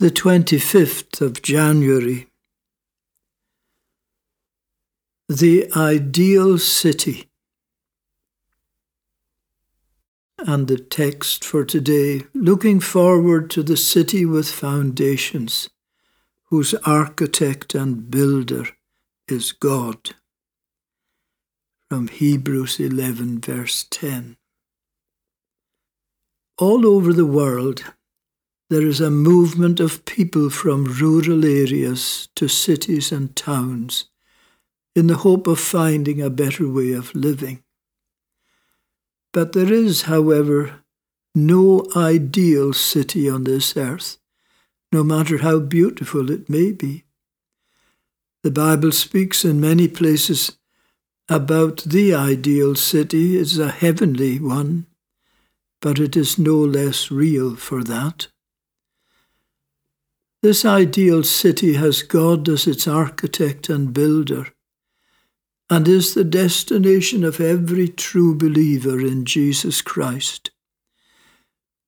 the 25th of January. The Ideal City. And the text for today looking forward to the city with foundations, whose architect and builder is God. From Hebrews 11, verse 10. All over the world, there is a movement of people from rural areas to cities and towns in the hope of finding a better way of living. But there is, however, no ideal city on this earth, no matter how beautiful it may be. The Bible speaks in many places about the ideal city as a heavenly one, but it is no less real for that. This ideal city has God as its architect and builder, and is the destination of every true believer in Jesus Christ.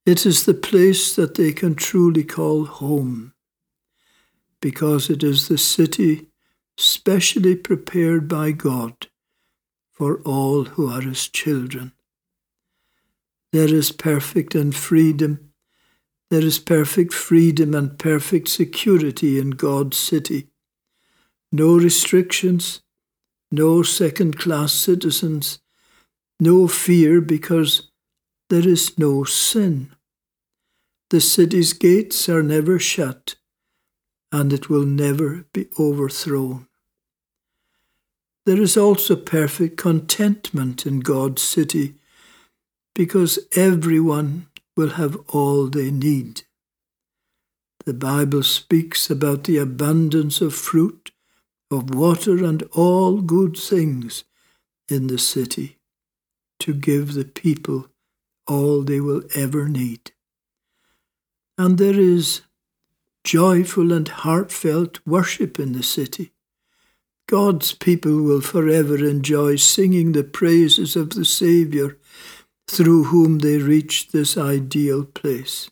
It is the place that they can truly call home, because it is the city specially prepared by God for all who are His children. There is perfect and freedom there is perfect freedom and perfect security in God's city. No restrictions, no second class citizens, no fear because there is no sin. The city's gates are never shut, and it will never be overthrown. There is also perfect contentment in God's city because everyone will have all they need. The Bible speaks about the abundance of fruit, of water, and all good things in the city to give the people all they will ever need. And there is joyful and heartfelt worship in the city. God's people will forever enjoy singing the praises of the Saviour through whom they reach this ideal place.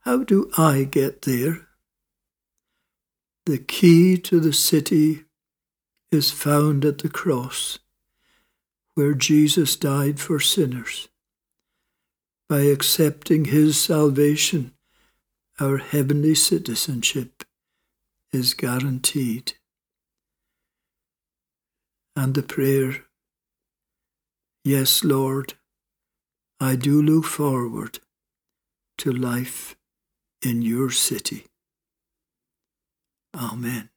How do I get there? The key to the city is found at the cross, where Jesus died for sinners. By accepting his salvation, our heavenly citizenship is guaranteed. And the prayer Yes, Lord, I do look forward to life in your city. Amen.